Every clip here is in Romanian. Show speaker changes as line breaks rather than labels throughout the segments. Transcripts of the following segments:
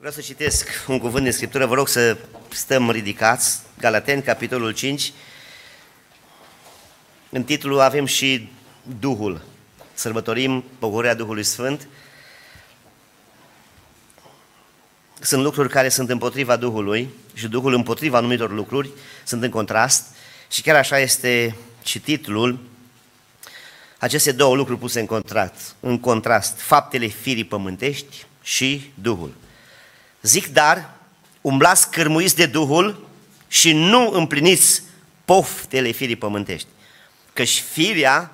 Vreau să citesc un cuvânt din Scriptură, vă rog să stăm ridicați, Galateni, capitolul 5. În titlu avem și Duhul. Sărbătorim pogorârea Duhului Sfânt. Sunt lucruri care sunt împotriva Duhului și Duhul împotriva anumitor lucruri, sunt în contrast și chiar așa este și titlul aceste două lucruri puse în contrast, în contrast faptele firii pământești și Duhul. Zic dar, umblați cârmuiți de Duhul și nu împliniți poftele firii pământești. Căci firea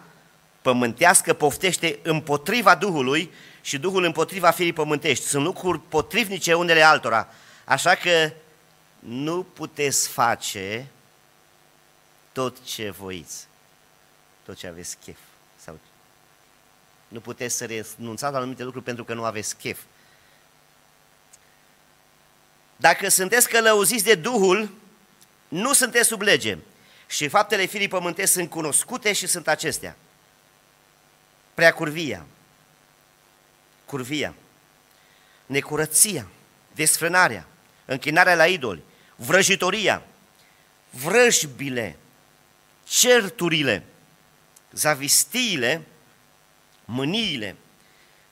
pământească poftește împotriva Duhului și Duhul împotriva firii pământești. Sunt lucruri potrivnice unele altora. Așa că nu puteți face tot ce voiți, tot ce aveți chef. Sau nu puteți să renunțați la anumite lucruri pentru că nu aveți chef. Dacă sunteți călăuziți de Duhul, nu sunteți sub lege. Și faptele firii pământești sunt cunoscute și sunt acestea. Prea curvia, curvia, necurăția, desfrânarea, închinarea la idoli, vrăjitoria, vrăjbile, certurile, zavistiile, mâniile,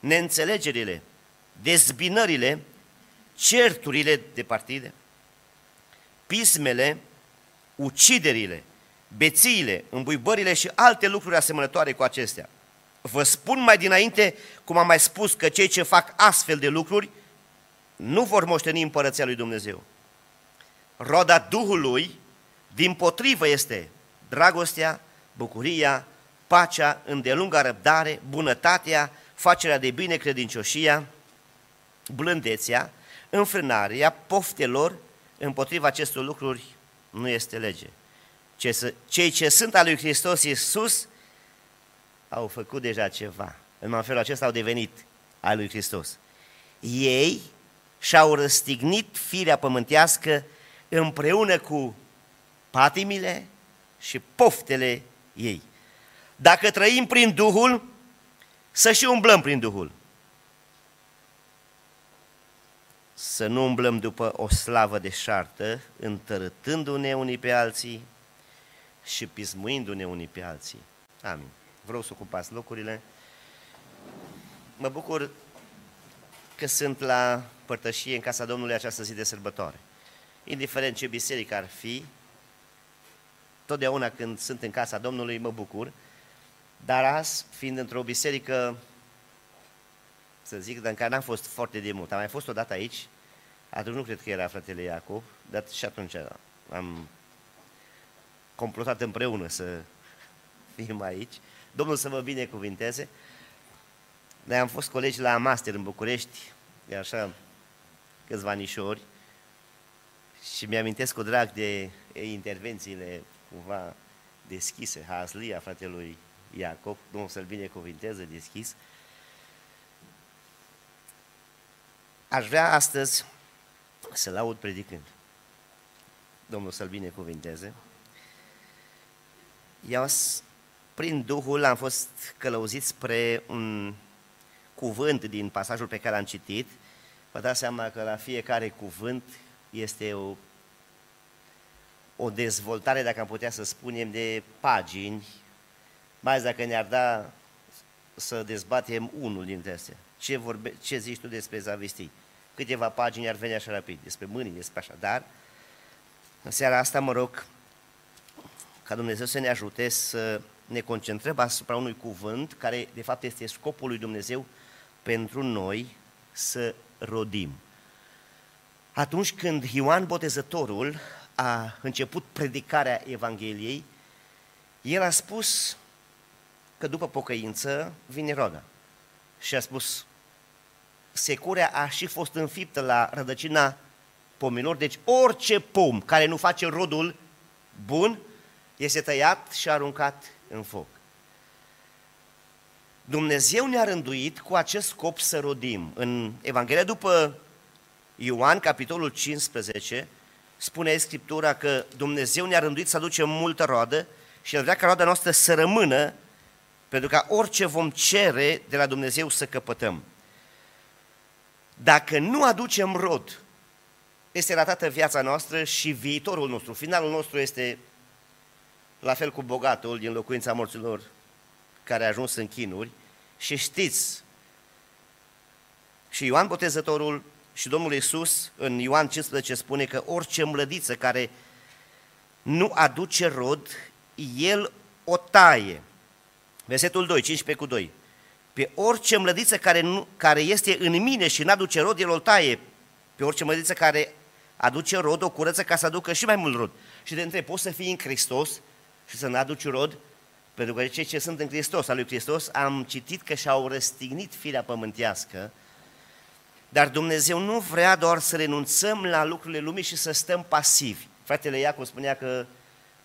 neînțelegerile, dezbinările, certurile de partide, pismele, uciderile, bețiile, îmbuibările și alte lucruri asemănătoare cu acestea. Vă spun mai dinainte, cum am mai spus, că cei ce fac astfel de lucruri nu vor moșteni împărăția lui Dumnezeu. Roda Duhului, din potrivă, este dragostea, bucuria, pacea, îndelunga răbdare, bunătatea, facerea de bine, credincioșia, blândețea, înfrânarea poftelor împotriva acestor lucruri nu este lege. Cei ce sunt al lui Hristos Iisus au făcut deja ceva. În felul acesta au devenit al lui Hristos. Ei și-au răstignit firea pământească împreună cu patimile și poftele ei. Dacă trăim prin Duhul, să și umblăm prin Duhul. Să nu umblăm după o slavă de șartă, întărătându-ne unii pe alții și pismuindu-ne unii pe alții. Amin. Vreau să ocupați locurile. Mă bucur că sunt la părtășie în casa Domnului această zi de sărbătoare. Indiferent ce biserică ar fi, totdeauna când sunt în casa Domnului mă bucur, dar azi, fiind într-o biserică, să zic, dar în care n-am fost foarte de mult, am mai fost odată aici, atunci nu cred că era fratele Iacob, dar și atunci am complotat împreună să fim aici. Domnul să vă binecuvinteze. Noi am fost colegi la master în București, de așa câțiva anișori, și mi-amintesc cu drag de intervențiile cumva deschise, Haslia, fratelui Iacob, Domnul să-l binecuvinteze deschis. Aș vrea astăzi să laud predicând. Domnul să-l binecuvinteze. Eu, prin Duhul, am fost călăuzit spre un cuvânt din pasajul pe care l-am citit. Vă dați seama că la fiecare cuvânt este o, o dezvoltare, dacă am putea să spunem, de pagini, mai ales dacă ne-ar da să dezbatem unul dintre astea. Ce, vorbe, ce zici tu despre zavistii? Câteva pagini ar veni așa rapid, despre mâini, despre așa, dar în seara asta mă rog ca Dumnezeu să ne ajute să ne concentrăm asupra unui cuvânt care de fapt este scopul lui Dumnezeu pentru noi să rodim. Atunci când Ioan Botezătorul a început predicarea Evangheliei, el a spus că după pocăință vine roda. Și a spus, securea a și fost înfiptă la rădăcina pomilor, deci orice pom care nu face rodul bun este tăiat și aruncat în foc. Dumnezeu ne-a rânduit cu acest scop să rodim. În Evanghelia după Ioan, capitolul 15, spune Scriptura că Dumnezeu ne-a rânduit să aducem multă roadă și El vrea ca roada noastră să rămână, pentru ca orice vom cere de la Dumnezeu să căpătăm. Dacă nu aducem rod, este ratată viața noastră și viitorul nostru. Finalul nostru este la fel cu bogatul din locuința morților care a ajuns în chinuri. Și știți, și Ioan Botezătorul și Domnul Iisus în Ioan 15 spune că orice mlădiță care nu aduce rod, el o taie. Versetul 2, 15 cu 2. Pe orice mlădiță care, nu, care este în mine și nu aduce rod, el o taie. Pe orice mlădiță care aduce rod, o curăță ca să aducă și mai mult rod. Și de întreb, poți să fii în Hristos și să nu aduci rod? Pentru că cei ce sunt în Hristos, al lui Hristos, am citit că și-au răstignit firea pământească, dar Dumnezeu nu vrea doar să renunțăm la lucrurile lumii și să stăm pasivi. Fratele Iacov spunea că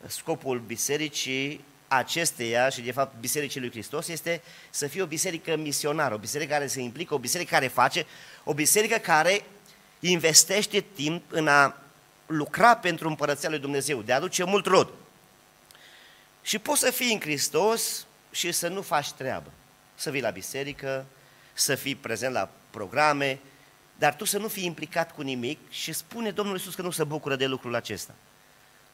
scopul bisericii acesteia și de fapt Bisericii lui Hristos este să fie o biserică misionară, o biserică care se implică, o biserică care face, o biserică care investește timp în a lucra pentru împărăția lui Dumnezeu, de a aduce mult rod. Și poți să fii în Hristos și să nu faci treabă. Să vii la biserică, să fii prezent la programe, dar tu să nu fii implicat cu nimic și spune Domnul Iisus că nu se bucură de lucrul acesta.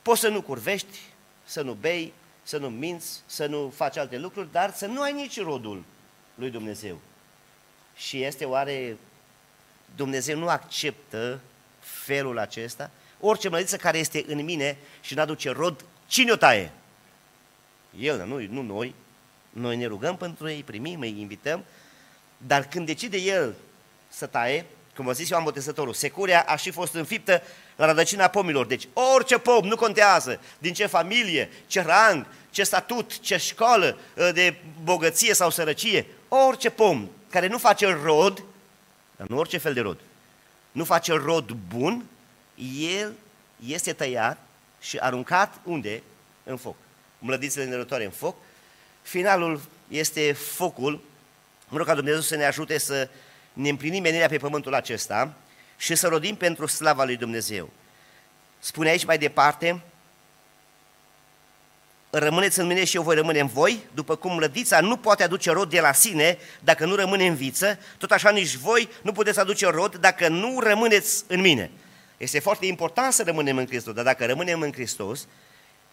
Poți să nu curvești, să nu bei, să nu minți, să nu faci alte lucruri, dar să nu ai nici rodul lui Dumnezeu. Și este oare Dumnezeu nu acceptă felul acesta? Orice mlădiță care este în mine și nu aduce rod, cine o taie? El, nu, nu noi. Noi ne rugăm pentru ei, primim, îi invităm, dar când decide El să taie, cum a zis Ioan Botezătorul, securea a și fost înfiptă la rădăcina pomilor. Deci orice pom, nu contează din ce familie, ce rang, ce statut, ce școală ă, de bogăție sau sărăcie, orice pom care nu face rod, dar nu orice fel de rod, nu face rod bun, el este tăiat și aruncat unde? În foc. Mlădițele nerătoare în foc. Finalul este focul. Mă rog ca Dumnezeu să ne ajute să ne împlinim menirea pe pământul acesta și să rodim pentru slava lui Dumnezeu. Spune aici mai departe, rămâneți în mine și eu voi rămâne în voi, după cum lădița nu poate aduce rod de la sine dacă nu rămâne în viță, tot așa nici voi nu puteți aduce rod dacă nu rămâneți în mine. Este foarte important să rămânem în Hristos, dar dacă rămânem în Hristos,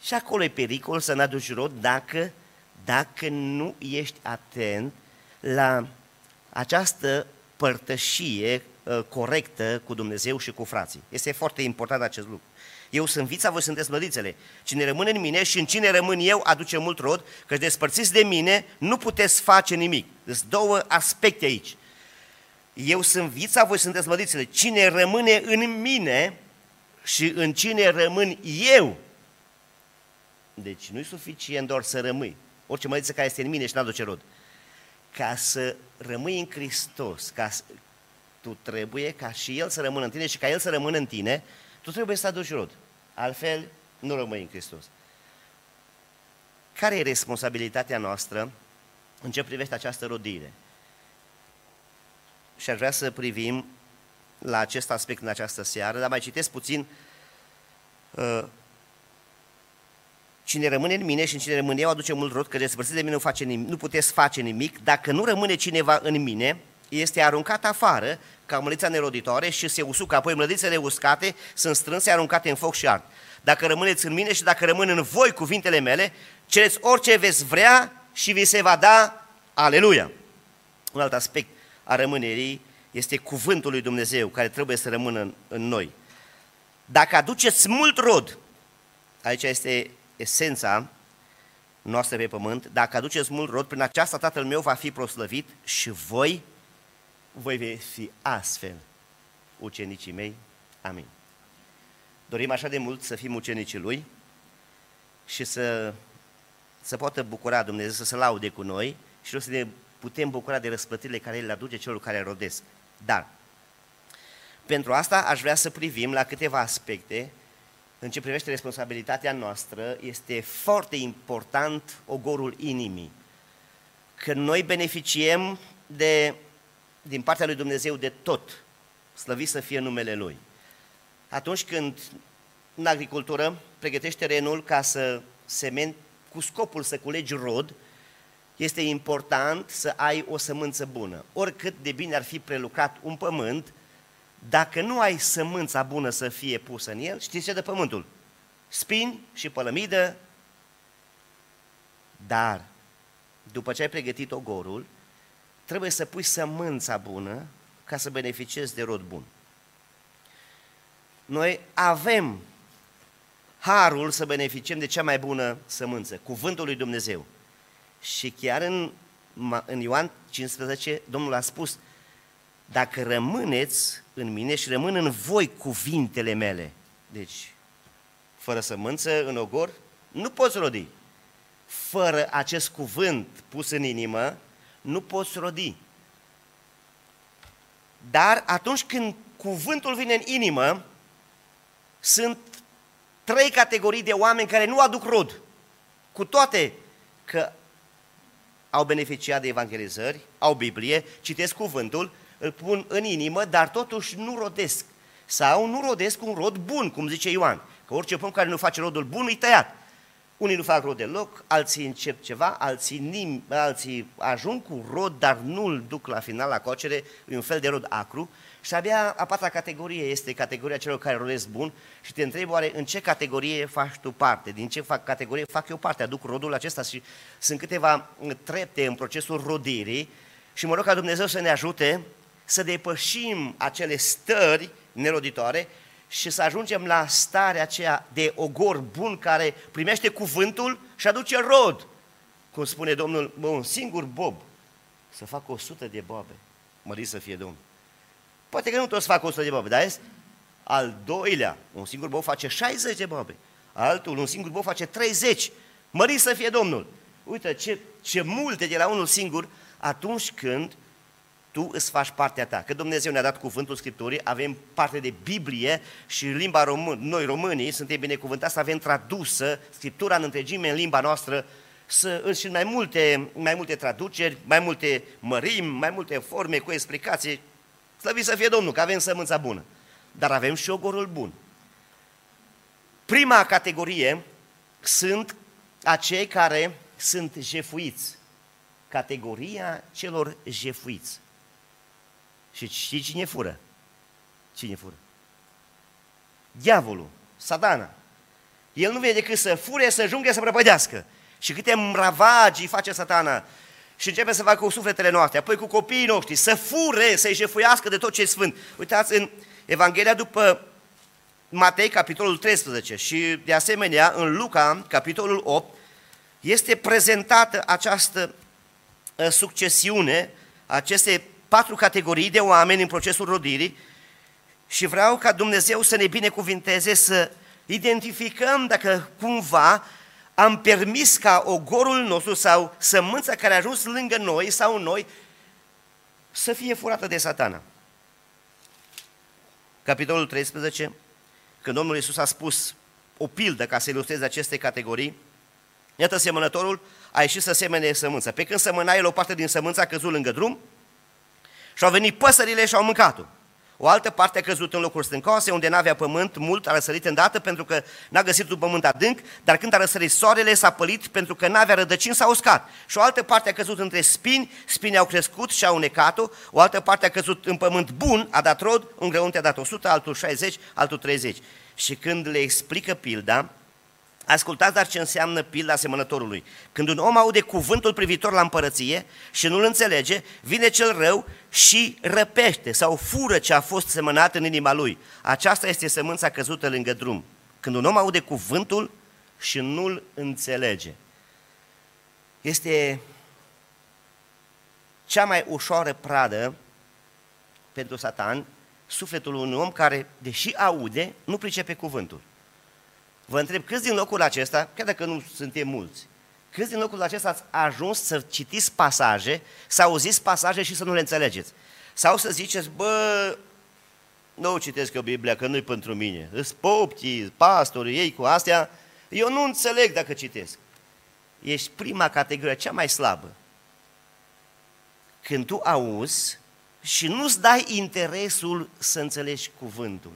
și acolo e pericol să nu aduci rod dacă, dacă nu ești atent la această părtășie uh, corectă cu Dumnezeu și cu frații. Este foarte important acest lucru. Eu sunt vița, voi sunteți mlădițele. Cine rămâne în mine și în cine rămân eu aduce mult rod, că despărțiți de mine nu puteți face nimic. Sunt două aspecte aici. Eu sunt vița, voi sunteți mlădițele. Cine rămâne în mine și în cine rămân eu. Deci nu e suficient doar să rămâi. Orice mlădiță care este în mine și nu aduce rod ca să rămâi în Hristos, ca să, tu trebuie ca și El să rămână în tine și ca El să rămână în tine, tu trebuie să aduci rod. Altfel, nu rămâi în Hristos. Care e responsabilitatea noastră în ce privește această rodire? Și aș vrea să privim la acest aspect în această seară, dar mai citesc puțin uh, Cine rămâne în mine și în cine rămâne eu aduce mult rod, că despărțit de mine nu, face nimic, nu puteți face nimic. Dacă nu rămâne cineva în mine, este aruncat afară ca mlădița neroditoare și se usucă. Apoi mlădițele uscate sunt strânse, aruncate în foc și ard. Dacă rămâneți în mine și dacă rămân în voi cuvintele mele, cereți orice veți vrea și vi se va da. Aleluia! Un alt aspect a rămânerii este cuvântul lui Dumnezeu care trebuie să rămână în, în noi. Dacă aduceți mult rod, aici este esența noastră pe pământ, dacă aduceți mult rod, prin aceasta Tatăl meu va fi proslăvit și voi, voi veți fi astfel ucenicii mei. Amin. Dorim așa de mult să fim ucenicii Lui și să, să poată bucura Dumnezeu, să se laude cu noi și să ne putem bucura de răsplătirile care El le aduce celor care rodesc. Dar, pentru asta aș vrea să privim la câteva aspecte în ce privește responsabilitatea noastră, este foarte important ogorul inimii. Că noi beneficiem de, din partea lui Dumnezeu de tot, slăvit să fie numele Lui. Atunci când în agricultură pregătești terenul ca să semen cu scopul să culegi rod, este important să ai o sămânță bună. Oricât de bine ar fi prelucrat un pământ, dacă nu ai sămânța bună să fie pusă în el, știți ce de pământul? Spini și pălămidă, dar după ce ai pregătit ogorul, trebuie să pui sămânța bună ca să beneficiezi de rod bun. Noi avem harul să beneficiem de cea mai bună sămânță, cuvântul lui Dumnezeu. Și chiar în, în Ioan 15, Domnul a spus, dacă rămâneți în mine și rămân în voi cuvintele mele, deci, fără sămânță, în ogor, nu poți rodi. Fără acest cuvânt pus în inimă, nu poți rodi. Dar atunci când cuvântul vine în inimă, sunt trei categorii de oameni care nu aduc rod. Cu toate că au beneficiat de evangelizări, au Biblie, citesc cuvântul, îl pun în inimă, dar totuși nu rodesc. Sau nu rodesc un rod bun, cum zice Ioan. Că orice pom care nu face rodul bun, e tăiat. Unii nu fac rod deloc, alții încep ceva, alții, nim, alții ajung cu rod, dar nu îl duc la final la cocere, e un fel de rod acru. Și abia a patra categorie este categoria celor care rodesc bun și te întreb oare în ce categorie faci tu parte, din ce fac categorie fac eu parte, aduc rodul acesta și sunt câteva trepte în procesul rodirii și mă rog ca Dumnezeu să ne ajute să depășim acele stări neroditoare și să ajungem la starea aceea de ogor bun care primește cuvântul și aduce rod. Cum spune Domnul, bă, un singur bob să facă o sută de boabe. Mări să fie Domnul. Poate că nu toți fac 100 de bobe, dar este al doilea, un singur bob face 60 de bobe. Altul, un singur bob face 30. Mări să fie Domnul. Uite ce, ce multe de la unul singur atunci când tu îți faci partea ta. Că Dumnezeu ne-a dat cuvântul Scripturii, avem parte de Biblie și limba român, noi românii suntem binecuvântați să avem tradusă Scriptura în întregime în limba noastră să, și mai multe, mai multe traduceri, mai multe mărimi, mai multe forme cu explicații. Slăvit să fie Domnul, că avem sămânța bună. Dar avem și ogorul bun. Prima categorie sunt acei care sunt jefuiți. Categoria celor jefuiți. Și știi cine fură? Cine fură? Diavolul, satana. El nu vede decât să fure, să ajungă, să prăpădească. Și câte mravagii face satana. Și începe să facă cu sufletele noastre, apoi cu copiii noștri, să fure, să-i jefuiască de tot ce e sfânt. Uitați, în Evanghelia după Matei, capitolul 13 și de asemenea în Luca, capitolul 8, este prezentată această ă, succesiune, aceste patru categorii de oameni în procesul rodirii și vreau ca Dumnezeu să ne binecuvinteze să identificăm dacă cumva am permis ca ogorul nostru sau sămânța care a ajuns lângă noi sau noi să fie furată de satana. Capitolul 13, când Domnul Iisus a spus o pildă ca să ilustreze aceste categorii, iată semănătorul a ieșit să semene sămânța. Pe când sămâna el o parte din sămânța a căzut lângă drum, și au venit păsările și au mâncat-o. O altă parte a căzut în locuri stâncoase, unde n-avea pământ mult, a răsărit îndată pentru că n-a găsit un pământ adânc, dar când a răsărit soarele s-a pălit pentru că n-avea rădăcini, s-a uscat. Și o altă parte a căzut între spini, spini au crescut și au unecat-o, o altă parte a căzut în pământ bun, a dat rod, un grăunte a dat 100, altul 60, altul 30. Și când le explică pilda, Ascultați dar ce înseamnă pilda asemănătorului. Când un om aude cuvântul privitor la împărăție și nu-l înțelege, vine cel rău și răpește sau fură ce a fost semănat în inima lui. Aceasta este sămânța căzută lângă drum. Când un om aude cuvântul și nu-l înțelege. Este cea mai ușoară pradă pentru Satan, sufletul unui om care, deși aude, nu pricepe cuvântul. Vă întreb, câți din locul acesta, chiar dacă nu suntem mulți, câți din locul acesta ați ajuns să citiți pasaje, să auziți pasaje și să nu le înțelegeți? Sau să ziceți, bă, nu citesc eu Biblia, că nu-i pentru mine. Îs poptii, pastorii, ei cu astea, eu nu înțeleg dacă citesc. Ești prima categorie, cea mai slabă. Când tu auzi și nu-ți dai interesul să înțelegi cuvântul.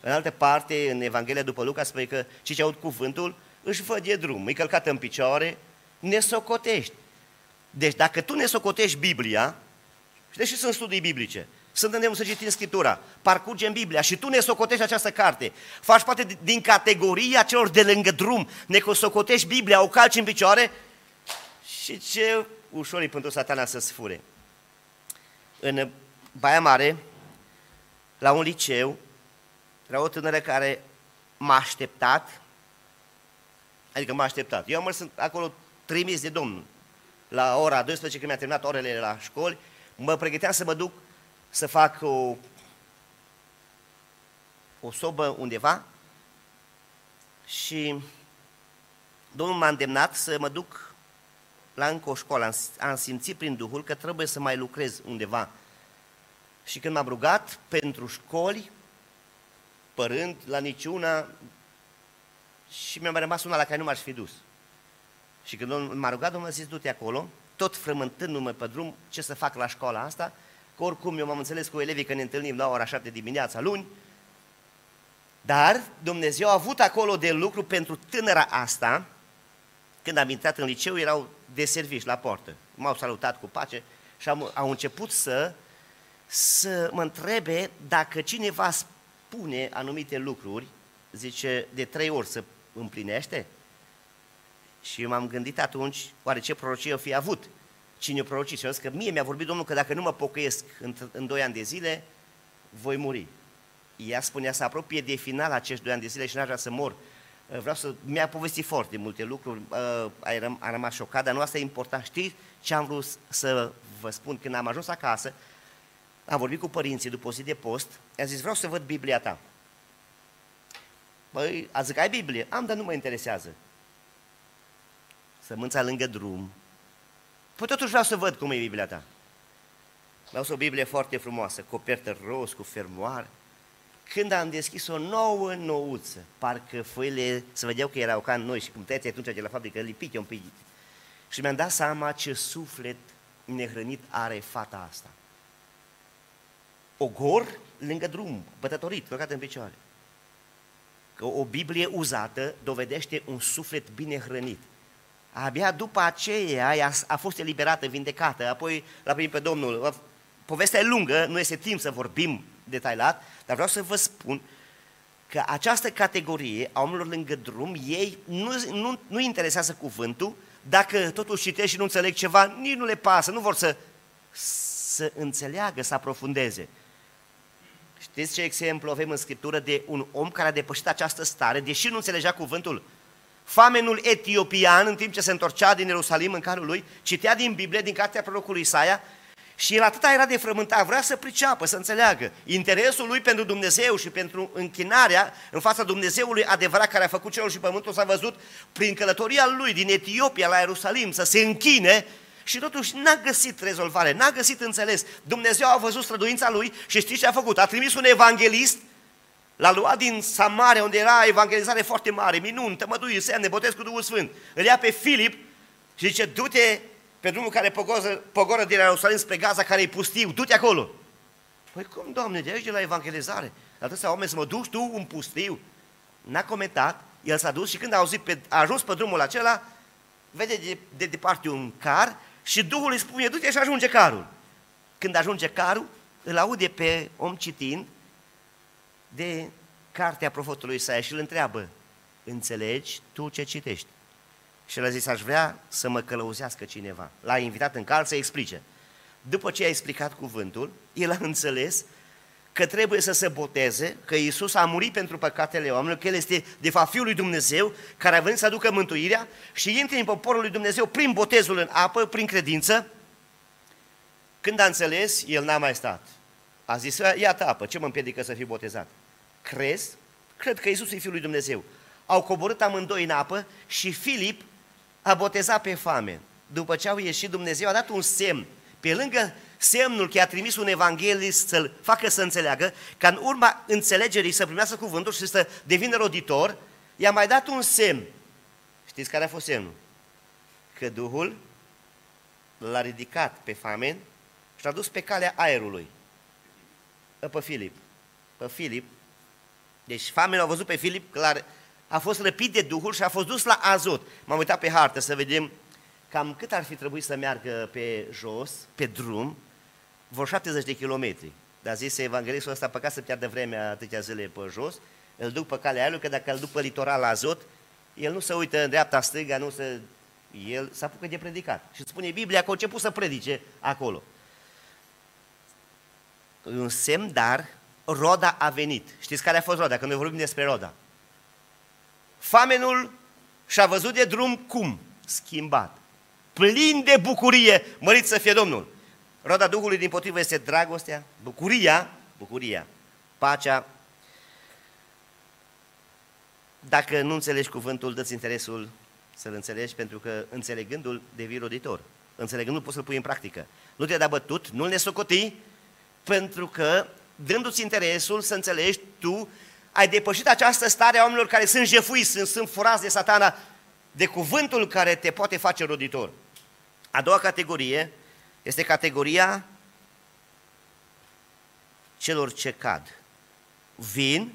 În altă parte, în Evanghelia după Luca, spune că cei ce aud cuvântul își văd de drum, îi călcat în picioare, ne socotești. Deci dacă tu ne socotești Biblia, și deși sunt studii biblice, suntem să citim Scriptura, parcurgem Biblia și tu ne socotești această carte, faci parte din categoria celor de lângă drum, ne socotești Biblia, o calci în picioare și ce ușor e pentru satana să-ți fure. În Baia Mare, la un liceu, era o tânără care m-a așteptat, adică m-a așteptat. Eu am mers acolo trimis de Domnul. La ora 12, când mi-a terminat orele la școli, mă pregăteam să mă duc să fac o, o sobă undeva și Domnul m-a îndemnat să mă duc la încă o școală. Am, am simțit prin Duhul că trebuie să mai lucrez undeva. Și când m-am rugat pentru școli, părând la niciuna, și mi-a mai rămas una la care nu m-aș fi dus. Și când m-a rugat, Domnul a zis, du-te acolo, tot frământându-mă pe drum ce să fac la școala asta, că oricum eu m-am înțeles cu elevii că ne întâlnim la ora 7 dimineața luni, dar Dumnezeu a avut acolo de lucru pentru tânăra asta, când am intrat în liceu, erau de servici la portă. M-au salutat cu pace și am, au început să, să mă întrebe dacă cineva spune anumite lucruri, zice, de trei ori să împlinește? Și m-am gândit atunci, oare ce prorocie o fi avut? Cine o proroci? Și am zis că mie mi-a vorbit Domnul că dacă nu mă pocăiesc în, în doi ani de zile, voi muri. Ea spunea să apropie de final acești doi ani de zile și n-aș vrea să mor. Vreau să... Mi-a povestit foarte multe lucruri, a rămas șocat, dar nu asta e important. Știți ce am vrut să vă spun? Când am ajuns acasă, am vorbit cu părinții după o zi de post, i-am zis, vreau să văd Biblia ta. Păi, a zis că ai Biblie? Am, dar nu mă interesează. Sămânța lângă drum. Păi totuși vreau să văd cum e Biblia ta. Vreau să o Biblie foarte frumoasă, copertă roz, cu fermoar. Când am deschis o nouă nouță, parcă foile să vedeau că erau ca noi și cum tăiați atunci de la fabrică, lipite un pic. Și mi-am dat seama ce suflet nehrănit are fata asta. Ogor lângă drum, bătătorit, călcat în picioare. Că o Biblie uzată dovedește un suflet bine hrănit. Abia după aceea ea a fost eliberată, vindecată, apoi l-a primit pe Domnul. Povestea e lungă, nu este timp să vorbim detaliat, dar vreau să vă spun că această categorie a oamenilor lângă drum, ei nu, nu, nu interesează cuvântul, dacă totuși citești și nu înțeleg ceva, nici nu le pasă, nu vor să, să înțeleagă, să aprofundeze. Știți ce exemplu avem în Scriptură de un om care a depășit această stare, deși nu înțelegea cuvântul? Famenul etiopian, în timp ce se întorcea din Ierusalim în carul lui, citea din Biblie, din cartea prorocului Isaia, și el atâta era de frământat, vrea să priceapă, să înțeleagă interesul lui pentru Dumnezeu și pentru închinarea în fața Dumnezeului adevărat care a făcut cerul și pământul s-a văzut prin călătoria lui din Etiopia la Ierusalim să se închine și totuși n-a găsit rezolvare, n-a găsit înțeles. Dumnezeu a văzut străduința lui și știți ce a făcut? A trimis un evanghelist, l-a luat din Samaria, unde era evangelizare foarte mare, minuni, tămădui, semne, botez cu Duhul Sfânt. Îl ia pe Filip și zice, du-te pe drumul care pogoră, pogoră din Ierusalim spre Gaza, care e pustiu, du-te acolo. Păi cum, Doamne, de aici de la evangelizare? Atâția oameni să mă duci tu în pustiu? N-a comentat, el s-a dus și când a, auzit pe, a ajuns pe drumul acela, vede de, de departe un car și Duhul îi spune, du-te și ajunge carul. Când ajunge carul, îl aude pe om citind de cartea profetului Isaia și îl întreabă, înțelegi tu ce citești? Și el a zis, aș vrea să mă călăuzească cineva. L-a invitat în cal să explice. După ce a explicat cuvântul, el a înțeles că trebuie să se boteze, că Iisus a murit pentru păcatele oamenilor, că El este de fapt Fiul lui Dumnezeu, care a venit să aducă mântuirea și intre în poporul lui Dumnezeu prin botezul în apă, prin credință. Când a înțeles, el n-a mai stat. A zis, iată apă, ce mă împiedică să fiu botezat? Crezi? Cred că Iisus e Fiul lui Dumnezeu. Au coborât amândoi în apă și Filip a botezat pe fame. După ce au ieșit, Dumnezeu a dat un semn. Pe lângă semnul că a trimis un evanghelist să-l facă să înțeleagă, ca în urma înțelegerii să primească cuvântul și să devină roditor, i-a mai dat un semn. Știți care a fost semnul? Că Duhul l-a ridicat pe famen și l-a dus pe calea aerului. Pe Filip. Pe Filip. Deci famenul a văzut pe Filip că a fost răpit de Duhul și a fost dus la Azot. M-am uitat pe hartă să vedem cam cât ar fi trebuit să meargă pe jos, pe drum, vor 70 de kilometri. Dar zise evanghelistul ăsta, păcat să piardă vremea atâtea zile pe jos, îl duc pe calea aia, că dacă îl duc pe litoral la Azot, el nu se uită în dreapta, stânga, nu se... El s-a apucă de predicat. Și spune Biblia că a început să predice acolo. Un semn, dar roda a venit. Știți care a fost roda? Că noi vorbim despre roda. Famenul și-a văzut de drum cum? Schimbat. Plin de bucurie, mărit să fie Domnul. Roda Duhului din potrivă este dragostea, bucuria, bucuria, pacea. Dacă nu înțelegi cuvântul, dă interesul să-l înțelegi, pentru că înțelegându-l devii roditor. Înțelegându-l poți să-l pui în practică. Nu te-a dat bătut, nu-l nesocoti, pentru că dându-ți interesul să înțelegi, tu ai depășit această stare a oamenilor care sunt jefuiți, sunt, sunt furați de satana, de cuvântul care te poate face roditor. A doua categorie este categoria celor ce cad. Vin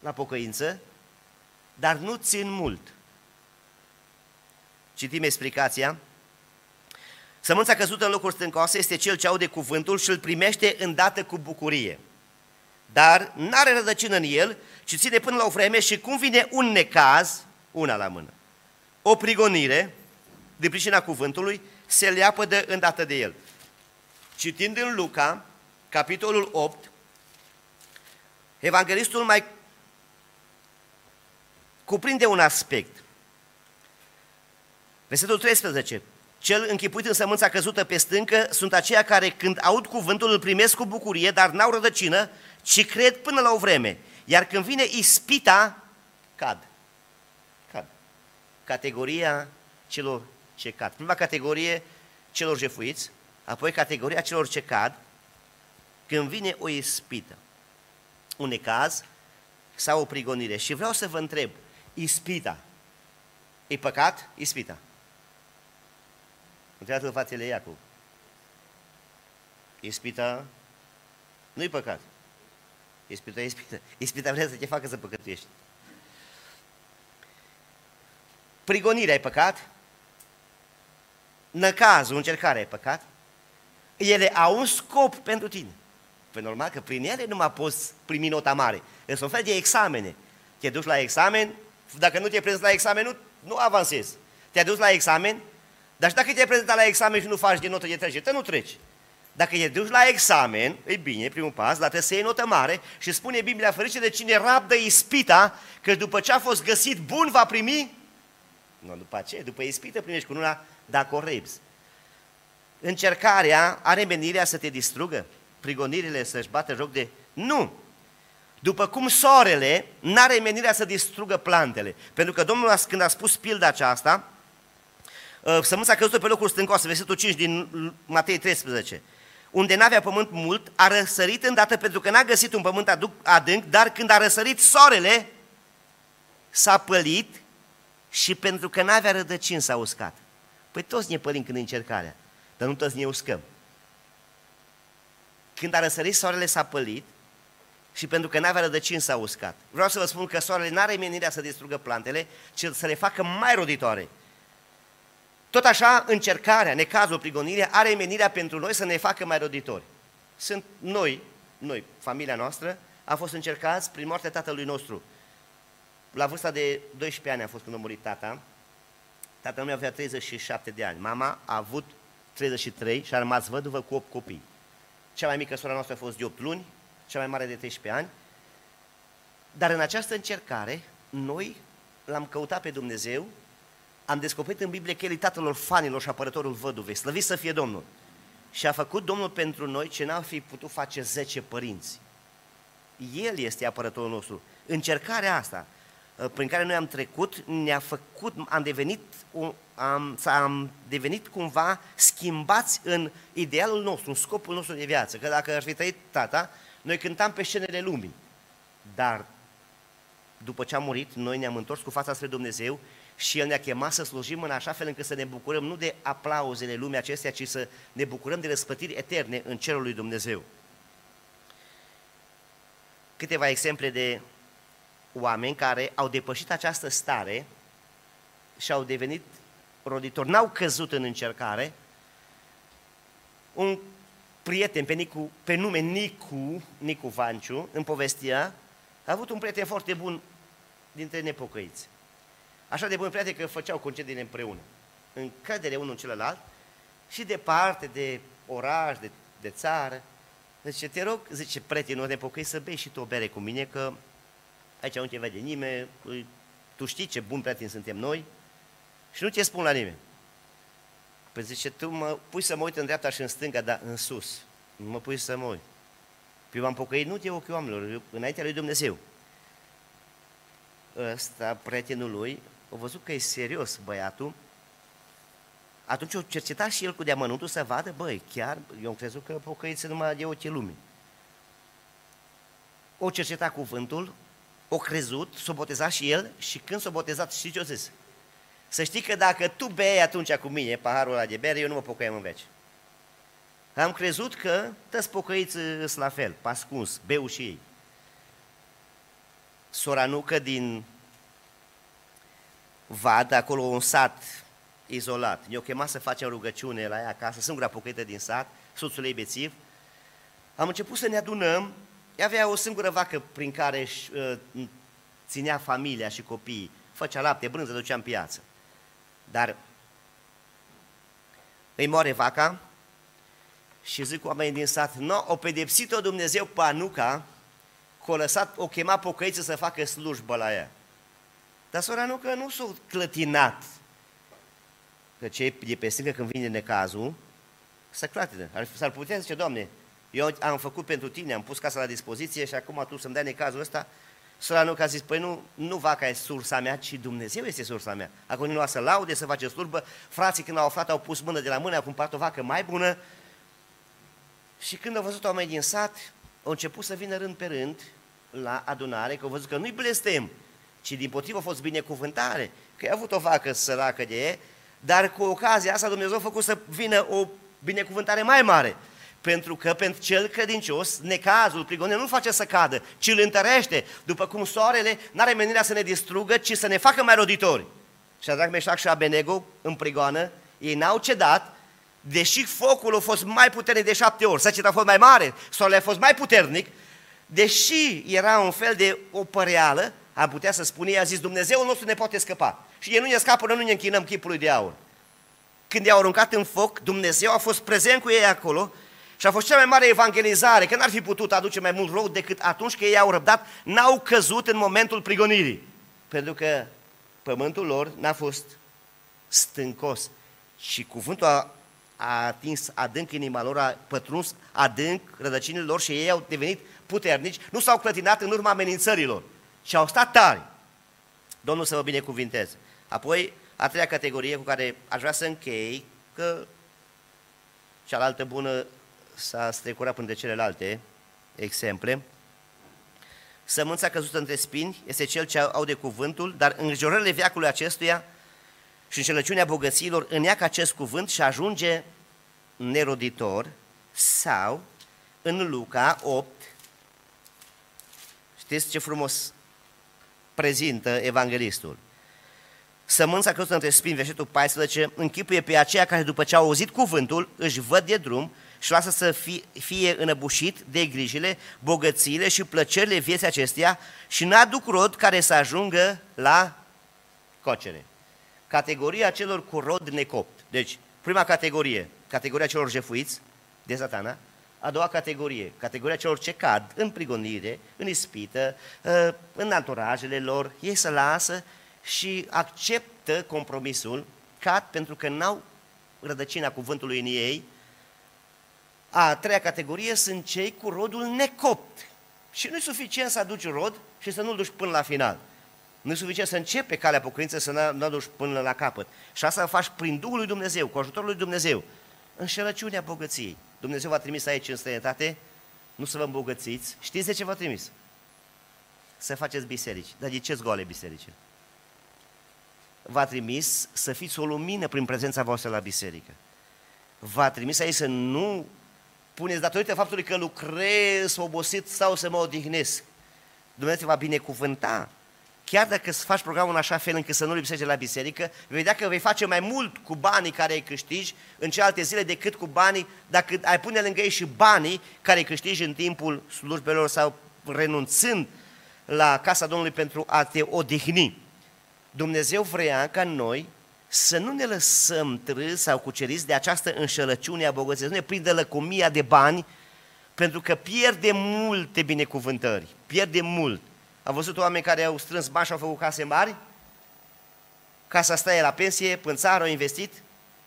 la pocăință, dar nu țin mult. Citim explicația. Sămânța căzută în locuri stâncoase este cel ce aude cuvântul și îl primește îndată cu bucurie. Dar n-are rădăcină în el, ci ține până la o vreme și cum vine un necaz, una la mână, o prigonire, de pricina cuvântului, se leapă de îndată de el. Citind în Luca, capitolul 8, evanghelistul mai cuprinde un aspect. Versetul 13. Cel închipuit în sămânța căzută pe stâncă sunt aceia care când aud cuvântul îl primesc cu bucurie, dar n-au rădăcină, ci cred până la o vreme. Iar când vine ispita, cad. Cad. Categoria celor ce cad. Prima categorie, celor jefuiți, apoi categoria celor ce cad, când vine o ispită, un necaz sau o prigonire. Și vreau să vă întreb, ispita, e păcat? Ispita. Întrebați-l fațele Iacov. Ispita nu-i păcat. Ispita, ispita. Ispita vrea să te facă să păcătuiești. Prigonirea e păcat? Năcazul, încercarea e păcat, ele au un scop pentru tine. Păi normal că prin ele nu mai poți primi nota mare. Sunt un fel de examene. Te duci la examen, dacă nu te prezinți la examen, nu, nu avansezi. Te-ai dus la examen, dar și dacă te-ai prezentat la examen și nu faci din notă de trecere, nu treci. Dacă te duci la examen, e bine, primul pas, dar trebuie să iei notă mare și spune Biblia ferice de cine rabdă ispita, că după ce a fost găsit bun va primi, nu, după ce? După ispită primești cu una dacă o repzi. Încercarea are menirea să te distrugă? Prigonirile să-și bată joc de... Nu! După cum soarele n-are menirea să distrugă plantele. Pentru că Domnul, când a spus pilda aceasta, ă, sămânța căzută pe locul stâncoasă, versetul 5 din Matei 13, unde n-avea pământ mult, a răsărit îndată pentru că n-a găsit un pământ adânc, dar când a răsărit soarele, s-a pălit și pentru că n-avea rădăcini s-a uscat. Păi toți ne pălim când încercarea, dar nu toți ne uscăm. Când a răsărit, soarele s-a pălit și pentru că n-avea rădăcini s-a uscat. Vreau să vă spun că soarele nu are menirea să distrugă plantele, ci să le facă mai roditoare. Tot așa, încercarea, necazul, prigonirea, are menirea pentru noi să ne facă mai roditori. Sunt noi, noi, familia noastră, a fost încercați prin moartea tatălui nostru. La vârsta de 12 ani a fost când a murit tata, Tatăl meu avea 37 de ani, mama a avut 33 și a rămas văduvă cu 8 copii. Cea mai mică sora noastră a fost de 8 luni, cea mai mare de 13 ani. Dar în această încercare, noi l-am căutat pe Dumnezeu, am descoperit în Biblie că El e tatăl orfanilor și apărătorul văduvei, slăvit să fie Domnul. Și a făcut Domnul pentru noi ce n-am fi putut face 10 părinți. El este apărătorul nostru. Încercarea asta, Uh, prin care noi am trecut ne-a făcut, am devenit, am, am devenit cumva schimbați în idealul nostru, în scopul nostru de viață. Că dacă ar fi trăit tata, noi cântam pe scenele lumii. Dar după ce a murit, noi ne-am întors cu fața spre Dumnezeu și El ne-a chemat să slujim în așa fel încât să ne bucurăm nu de aplauzele lumii acestea, ci să ne bucurăm de răspătiri eterne în cerul lui Dumnezeu. Câteva exemple de oameni care au depășit această stare și au devenit roditori, n-au căzut în încercare. Un prieten pe, Nicu, pe nume Nicu, Nicu Vanciu, în povestia, a avut un prieten foarte bun dintre nepocăiți. Așa de bun prieten că făceau concediile împreună, în cădere unul în celălalt și departe de oraș, de, de țară. Zice, te rog, zice, prietenul nepocăit să bei și tu o bere cu mine, că aici nu te vede nimeni, tu știi ce bun prieten suntem noi și nu te spun la nimeni. Păi zice, tu mă pui să mă uit în dreapta și în stânga, dar în sus. Nu mă pui să mă uit. Păi m-am pocăit nu de ochii oamenilor, înaintea lui Dumnezeu. Ăsta, prietenul lui, a văzut că e serios băiatul, atunci o cerceta și el cu deamănuntul să vadă, băi, chiar, eu am crezut că pocăiți numai de ochii lumii. O cerceta cuvântul, o crezut, s-o botezat și el și când s-o botezat, știți ce o zis? Să știi că dacă tu bei atunci cu mine paharul ăla de bere, eu nu mă pocăiem în veci. Am crezut că toți pocăiți sunt la fel, pascuns, beu și ei. Sora Nucă din Vad, acolo un sat izolat. Ne-au chemat să facem rugăciune la ea acasă, singura pocăită din sat, soțul ei bețiv. Am început să ne adunăm, ea avea o singură vacă prin care își uh, ținea familia și copiii, făcea lapte, brânză, ducea în piață. Dar îi moare vaca și zic oamenii din sat, no, o pedepsit-o Dumnezeu pe Anuca, că o lăsat, o chema pocăiță să facă slujbă la ea. Dar sora Anuca nu s-a clătinat, că cei de pe stângă când vine necazul, să clatină. S-ar putea zice, Doamne, eu am făcut pentru tine, am pus casa la dispoziție și acum tu să-mi dai necazul ăsta, Sora nu a zis, păi nu, nu vaca e sursa mea, ci Dumnezeu este sursa mea. A continuat să laude, să face slujbă. Frații când au aflat au pus mână de la mână, au cumpărat o vacă mai bună. Și când au văzut oamenii din sat, au început să vină rând pe rând la adunare, că au văzut că nu-i blestem, ci din potrivă a fost binecuvântare, că a avut o vacă săracă de ei, dar cu ocazia asta Dumnezeu a făcut să vină o binecuvântare mai mare. Pentru că pentru cel credincios, necazul, prigonul nu face să cadă, ci îl întărește, după cum soarele n-are menirea să ne distrugă, ci să ne facă mai roditori. Și Adrac, Meșac și Abenego, în prigoană, ei n-au cedat, deși focul a fost mai puternic de șapte ori, săceta a fost mai mare, soarele a fost mai puternic, deși era un fel de o păreală, am putea să spune, i-a zis, Dumnezeul nostru ne poate scăpa. Și ei nu ne scapă, noi nu ne închinăm chipului de aur. Când i-au aruncat în foc, Dumnezeu a fost prezent cu ei acolo și a fost cea mai mare evangelizare, că n-ar fi putut aduce mai mult rău decât atunci că ei au răbdat, n-au căzut în momentul prigonirii. Pentru că pământul lor n-a fost stâncos. Și cuvântul a, a atins adânc inima lor, a pătruns adânc rădăcinile lor și ei au devenit puternici, nu s-au clătinat în urma amenințărilor, și au stat tari. Domnul să vă binecuvinteze. Apoi, a treia categorie cu care aș vrea să închei, că cealaltă bună s-a strecurat până de celelalte exemple. Sămânța căzută între spini este cel ce aude cuvântul, dar îngrijorările viacului acestuia și înșelăciunea bogăților îneacă acest cuvânt și ajunge neroditor sau în Luca 8, știți ce frumos prezintă evanghelistul. Sămânța căzută între spini, versetul 14, închipuie pe aceia care după ce au auzit cuvântul își văd de drum și lasă să fie, fie înăbușit de grijile, bogățiile și plăcerile vieții acesteia și n-aduc rod care să ajungă la cocere. Categoria celor cu rod necopt. Deci, prima categorie, categoria celor jefuiți de satana, a doua categorie, categoria celor ce cad în prigonire, în ispită, ă, în anturajele lor, ei să lasă și acceptă compromisul, cad pentru că n-au rădăcina cuvântului în ei, a treia categorie sunt cei cu rodul necopt. Și nu e suficient să aduci rod și să nu-l duci până la final. Nu e suficient să începi pe calea pocăință să nu aduci până la capăt. Și asta faci prin Duhul lui Dumnezeu, cu ajutorul lui Dumnezeu. Înșelăciunea bogăției. Dumnezeu v-a trimis aici în străinătate, nu să vă îmbogățiți. Știți de ce v-a trimis? Să faceți biserici. Dar de ce goale biserici? V-a trimis să fiți o lumină prin prezența voastră la biserică. V-a trimis aici să nu puneți datorită faptului că lucrez obosit sau să mă odihnesc. Dumnezeu va binecuvânta chiar dacă să faci programul în așa fel încât să nu lipsește la biserică, vei vedea că vei face mai mult cu banii care îi câștigi în celelalte zile decât cu banii, dacă ai pune lângă ei și banii care îi câștigi în timpul slujbelor sau renunțând la casa Domnului pentru a te odihni. Dumnezeu vrea ca noi să nu ne lăsăm trâs sau cuceriți de această înșelăciune a bogăției, să nu ne prindă lăcomia de bani, pentru că pierde multe binecuvântări, pierde mult. Am văzut oameni care au strâns bani și au făcut case mari, casa staie la pensie, în țară au investit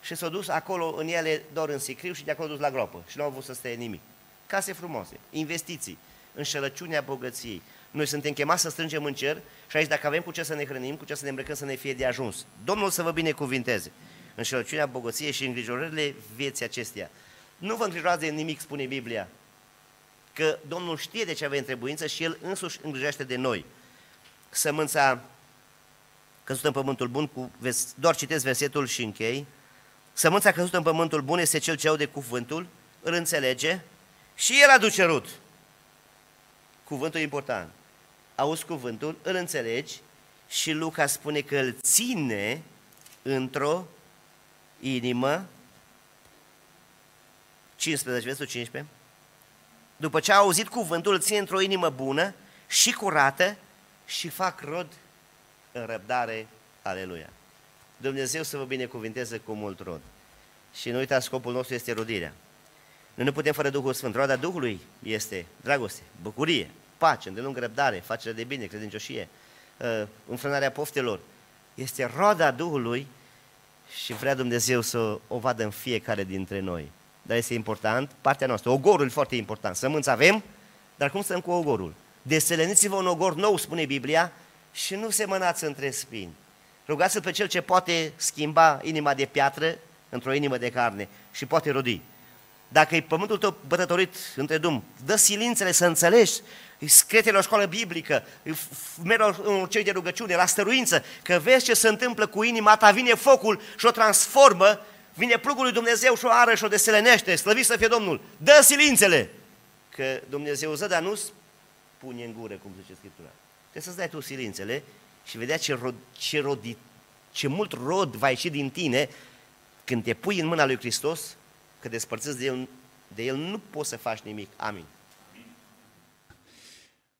și s-au dus acolo în ele doar în sicriu și de acolo dus la groapă și nu au avut să stea nimic. Case frumoase, investiții, înșelăciunea bogăției. Noi suntem chemați să strângem în cer și aici dacă avem cu ce să ne hrănim, cu ce să ne îmbrăcăm, să ne fie de ajuns. Domnul să vă binecuvinteze. Înșelăciunea bogăției și îngrijorările vieții acesteia. Nu vă îngrijorați de nimic, spune Biblia, că Domnul știe de ce avem trebuință și El însuși îngrijește de noi. Sămânța căzută în pământul bun, cu, doar citesc versetul și închei. Sămânța căzută în pământul bun este cel ce aude cuvântul, îl înțelege și el aduce rut. Cuvântul important. Auzi cuvântul, îl înțelegi și Luca spune că îl ține într-o inimă 15, versetul 15. După ce a auzit cuvântul, îl ține într-o inimă bună și curată și fac rod în răbdare. Aleluia! Dumnezeu să vă binecuvinteze cu mult rod. Și nu uitați, scopul nostru este rodirea. Noi nu putem fără Duhul Sfânt. Roada Duhului este dragoste, bucurie, pace, îndelungă răbdare, facere de bine, credincioșie, uh, înfrânarea poftelor. Este roada Duhului și vrea Dumnezeu să o vadă în fiecare dintre noi. Dar este important partea noastră. Ogorul e foarte important. Sămânță avem, dar cum stăm cu ogorul? Deseleniți-vă un ogor nou, spune Biblia, și nu semănați între spini. Rugați-l pe cel ce poate schimba inima de piatră într-o inimă de carne și poate rodi. Dacă e pământul tău bătătorit între dum, dă silințele să înțelegi, scrie la o școală biblică, merg în cei de rugăciune, la stăruință, că vezi ce se întâmplă cu inima ta, vine focul și o transformă, vine plugul lui Dumnezeu și o ară și o deselenește, slăvit să fie Domnul, dă silințele, că Dumnezeu ză, dar nu spune în gură, cum zice Scriptura. Trebuie să-ți dai tu silințele și vedea ce, rod, ce, rodi, ce mult rod va ieși din tine când te pui în mâna lui Hristos, că despărțiți de el, de el nu poți să faci nimic. Amin.